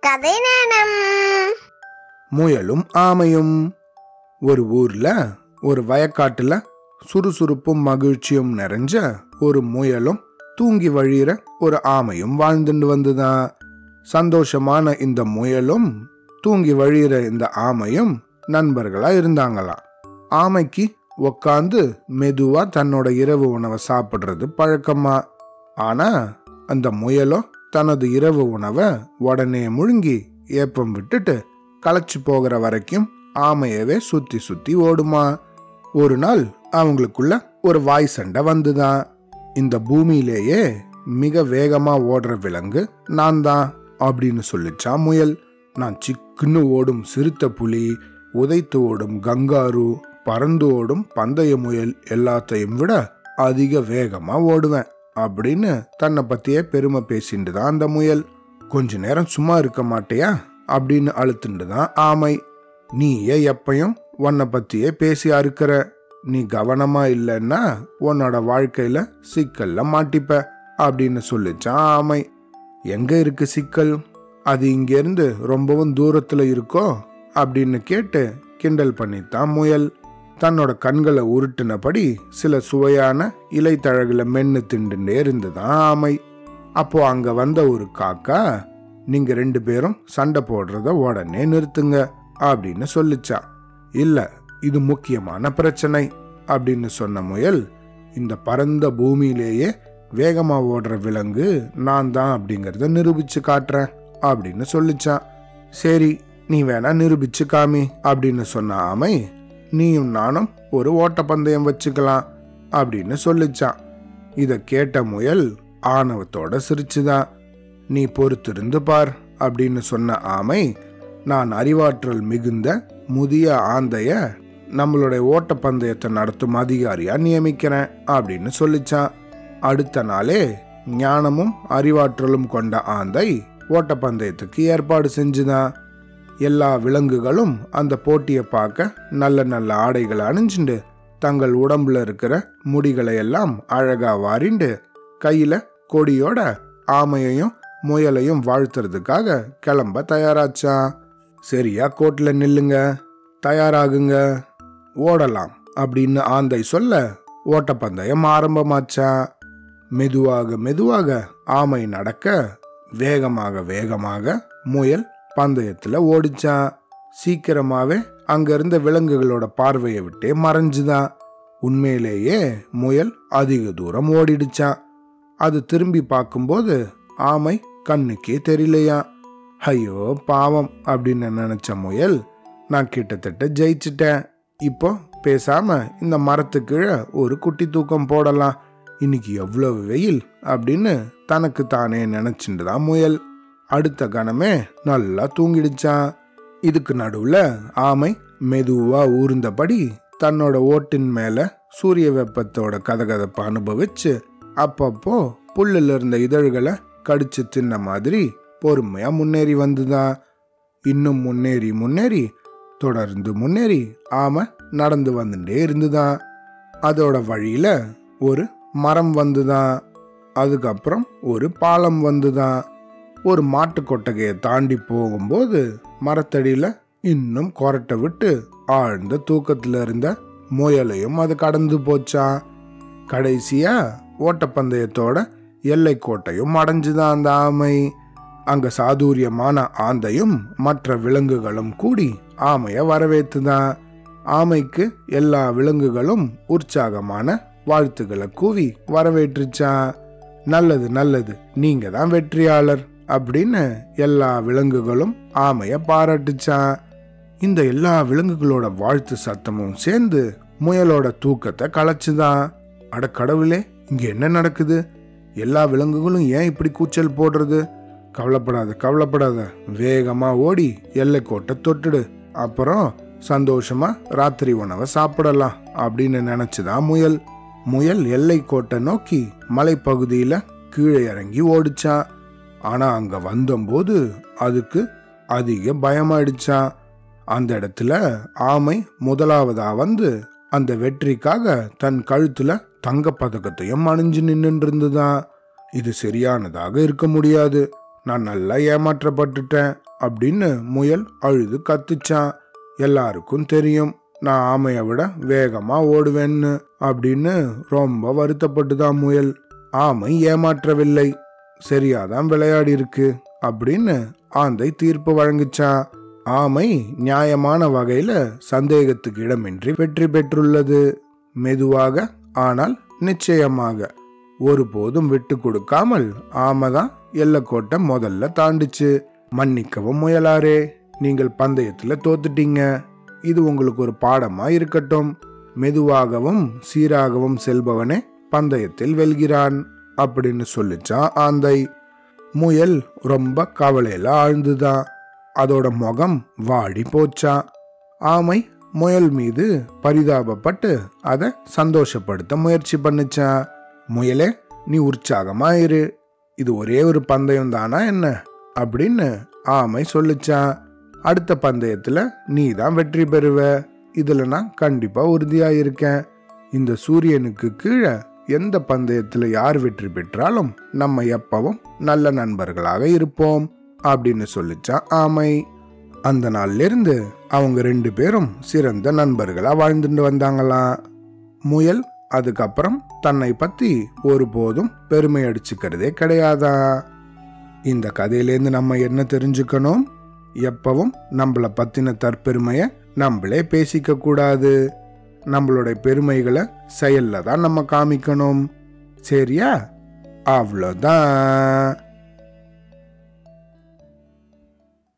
கதை நேரம் முயலும் ஆமையும். ஒரு ஊர்ல ஒரு வயக்காட்டுல சுறுசுறுப்பும் மகிழ்ச்சியும் நிறைஞ்ச ஒரு முயலும் தூங்கி வழியிற ஒரு ஆமையும் வாழ்ந்துட்டு வந்துதான் சந்தோஷமான இந்த முயலும் தூங்கி வழியிற இந்த ஆமையும் நண்பர்களா இருந்தாங்களாம் ஆமைக்கு உக்காந்து மெதுவா தன்னோட இரவு உணவை சாப்பிடுறது பழக்கமா. ஆனா அந்த முயலும் தனது இரவு உணவை உடனே முழுங்கி ஏப்பம் விட்டுட்டு களைச்சு போகிற வரைக்கும் ஆமையவே சுத்தி சுத்தி ஓடுமா. ஒரு நாள் அவங்களுக்குள்ள ஒரு வாய் சண்டை வந்துதான். இந்த பூமியிலேயே மிக வேகமா ஓடுற விலங்கு நான் தான் அப்படின்னு சொல்லிச்சா முயல். நான் சிக்குன்னு ஓடும் சிறுத்தை புலி உதைத்து ஓடும் கங்காரு பறந்து ஓடும் பந்தய முயல் எல்லாத்தையும் விட அதிக வேகமா ஓடுவேன். அப்படின்னு தன்னை பத்தியே பெருமை பேசிட்டு தான் அந்த முயல். கொஞ்ச நேரம் சும்மா இருக்க மாட்டியா? அப்படின்னு அழுத்துண்டு தான் ஆமை. நீயே எப்பையும் உன்னை பத்தியே பேசி அறுக்கிற நீ கவனமா இல்லைன்னா உன்னோட வாழ்க்கையில சிக்கல்ல மாட்டிப்ப அப்படின்னு சொல்லிச்சான் ஆமை. எங்க இருக்கு சிக்கல்? அது இங்கேருந்து ரொம்பவும் தூரத்துல இருக்கோ? அப்படின்னு கேட்டு கிண்டல் பண்ணித்தான் முயல். தன்னோட கண்களை உருட்டினபடி சில சுவையான இலைத்தழகுல மென்னு திண்டுண்டே இருந்துதான் ஆமை. அப்போ அங்க வந்த ஒரு காக்கா நீங்க ரெண்டு பேரும் சண்டை போடுறத உடனே நிறுத்துங்க அப்படின்னு சொல்லிச்சா. இல்ல இது முக்கியமான பிரச்சனை அப்படின்னு சொன்ன முயல் இந்த பரந்த பூமியிலேயே வேகமா ஓடுற விலங்கு நான் தான் அப்படிங்கறத நிரூபிச்சு காட்டுறேன் அப்படின்னு சொல்லிச்சான் சரி நீ வேணா நிரூபிச்சு காமி அப்படின்னு சொன்ன ஆமை நீயும் நானும் ஒரு ஓட்டப்பந்தயம் வச்சுக்கலாம் அப்படின்னு சொல்லிச்சான். இதை கேட்ட முயல் ஆணவத்தோட சிரிச்சுதான் நீ பொறுத்திருந்து பார் அப்படின்னு சொன்ன ஆமை நான் அறிவாற்றல் மிகுந்த முதிய ஆந்தைய நம்மளுடைய ஓட்டப்பந்தயத்தை நடத்தும் அதிகாரியா நியமிக்கிறேன் அப்படின்னு சொல்லிச்சான். அடுத்த நாளே ஞானமும் அறிவாற்றலும் கொண்ட ஆந்தை ஓட்டப்பந்தயத்துக்கு ஏற்பாடு செஞ்சுதான். எல்லா விலங்குகளும் அந்த போட்டியை பார்க்க நல்ல நல்ல ஆடைகளை அணிஞ்சுண்டு தங்கள் உடம்புல இருக்கிற முடிகளை எல்லாம் அழகா வாரிண்டு கையில கொடியோட ஆமையையும் முயலையும் வாழ்த்துறதுக்காக கிளம்ப தயாராச்சான் சரியா கோட்ல நில்லுங்க தயாராகுங்க. ஓடலாம் அப்படின்னு ஆந்தை சொல்ல ஓட்டப்பந்தயம் ஆரம்பமாச்சான் மெதுவாக மெதுவாக ஆமை நடக்க வேகமாக வேகமாக முயல் பந்தயத்தில் ஓடிச்சான் சீக்கிரமாகவே அங்கே இருந்த விலங்குகளோட பார்வையை விட்டே மறைஞ்சுதான். உண்மையிலேயே முயல் அதிக தூரம் ஓடிடுச்சான் அது திரும்பி பார்க்கும்போது ஆமை கண்ணுக்கே தெரியலையா ஐயோ பாவம் அப்படின்னு நினைச்ச முயல் நான் கிட்டத்தட்ட ஜெயிச்சிட்டேன். இப்போ பேசாம இந்த மரத்துக்கீழே ஒரு குட்டி தூக்கம் போடலாம். இன்னைக்கு எவ்வளவு வெயில்? அப்படின்னு தனக்கு தானே நினைச்சுட்டு தான் முயல் அடுத்த கணமே நல்லா தூங்கிடுச்சான். இதுக்கு நடுவுல ஆமை மெதுவா ஊர்ந்தபடி தன்னோட ஓட்டின் மேல சூரிய வெப்பத்தோட கதகதப்பை அனுபவிச்சு அப்பப்போ புல்லுல இருந்த இதழ்களை கடிச்சு தின்ன மாதிரி பொறுமையா முன்னேறி வந்துதான். இன்னும் முன்னேறி முன்னேறி தொடர்ந்து முன்னேறி ஆமை நடந்து வந்துட்டே இருந்துதான். அதோட வழியில ஒரு மரம் வந்துதான். அதுக்கப்புறம் ஒரு பாலம் வந்துதான். ஒரு மாட்டு கொட்டகையை தாண்டி போகும்போது மரத்தடியில இன்னும் கொரட்டை விட்டு ஆழ்ந்த தூக்கத்துல இருந்த முயலையும் அது கடந்து போச்சான் கடைசியா ஓட்டப்பந்தயத்தோட எல்லை கோட்டையும் அடைஞ்சுதான் அந்த ஆமை. அங்க சாதுரியமான ஆந்தையும் மற்ற விலங்குகளும் கூடி ஆமைய வரவேத்துதான். ஆமைக்கு எல்லா விலங்குகளும் உற்சாகமான வாழ்த்துக்களை கூவி வரவேற்றுச்சான் நல்லது நல்லது நீங்க தான் வெற்றியாளர். அப்படின்னு எல்லா விலங்குகளும் ஆமைய பாராட்டுச்சான். இந்த எல்லா விலங்குகளோட வாழ்த்து சத்தமும் சேர்ந்து முயலோட தூக்கத்தை களைச்சுதான் அட கடவுளே இங்க என்ன நடக்குது? எல்லா விலங்குகளும் ஏன் இப்படி கூச்சல் போடுறது? கவலைப்படாத கவலைப்படாத. வேகமா ஓடி எல்லைக்கோட்டை தொட்டுடு. அப்புறம் சந்தோஷமா ராத்திரி உணவை சாப்பிடலாம் அப்படின்னு நினைச்சுதான் முயல். முயல் எல்லைக்கோட்டை நோக்கி மலைப்பகுதியில கீழே இறங்கி ஓடிச்சான். ஆனா அங்க வந்தபோது அதுக்கு அதிக பயமாயிடுச்சான் அந்த இடத்துல ஆமை முதலாவதா வந்து அந்த வெற்றிக்காக தன் கழுத்துல தங்க பதக்கத்தையும் அணிஞ்சு நின்று இருந்துதான் இது சரியானதாக இருக்க முடியாது. நான் நல்லா ஏமாற்றப்பட்டுட்டேன் அப்படின்னு முயல் அழுது கத்துச்சான். எல்லாருக்கும் தெரியும் நான் ஆமையை விட வேகமா ஓடுவேன்னு அப்படின்னு ரொம்ப வருத்தப்பட்டுதான் முயல். ஆமை ஏமாற்றவில்லை. சரியாதான் விளையாடி இருக்கு அப்படின்னு ஆந்தை தீர்ப்பு வழங்குச்சான் ஆமை நியாயமான வகையில சந்தேகத்துக்கு இடமின்றி வெற்றி பெற்றுள்ளது. மெதுவாக ஆனால் நிச்சயமாக. ஒருபோதும் விட்டு கொடுக்காமல் ஆமை தான் எல்லைக்கோட்டை முதல்ல தாண்டுச்சு. மன்னிக்கவும் முயலாரே நீங்கள் பந்தயத்துல தோத்துட்டீங்க. இது உங்களுக்கு ஒரு பாடமா இருக்கட்டும். மெதுவாகவும் சீராகவும் செல்பவனே பந்தயத்தில் வெல்கிறான். அப்படின்னு சொல்லிச்சான் ஆந்தை முயல் ரொம்ப கவலையில ஆழ்ந்துதான் அதோட முகம் வாடி போச்சான் ஆமை முயல் மீது பரிதாபப்பட்டு அதை சந்தோஷப்படுத்த முயற்சி பண்ணுச்சான் முயலே நீ உற்சாகமா இரு. இது ஒரே ஒரு பந்தயம் தானா என்ன? அப்படின்னு ஆமை சொல்லிச்சான் அடுத்த பந்தயத்துல நீ தான் வெற்றி பெறுவ. இதுல நான் கண்டிப்பா உறுதியா இருக்கேன் இந்த சூரியனுக்கு கீழே எந்த பந்தயத்தில் யார் வெற்றி பெற்றாலும் நம்ம எப்பவும் நல்ல நண்பர்களாக இருப்போம் அப்படின்னு சொல்லிச்சான் ஆமை. அந்த நாள்லேருந்து அவங்க ரெண்டு பேரும் சிறந்த நண்பர்களாக வாழ்ந்துட்டு வந்தாங்களாம். முயல் அதுக்கப்புறம் தன்னை பற்றி ஒருபோதும் பெருமை அடிச்சுக்கிறதே கிடையாதா? இந்த கதையிலேருந்து நம்ம என்ன தெரிஞ்சுக்கணும்? எப்பவும் நம்மள பற்றின தற்பெருமையை நம்மளே பேசிக்க கூடாது. நம்மளுடைய பெருமைகளை செயல்ல தான் நம்ம காமிக்கணும். சரியா? அவ்வளோதான்.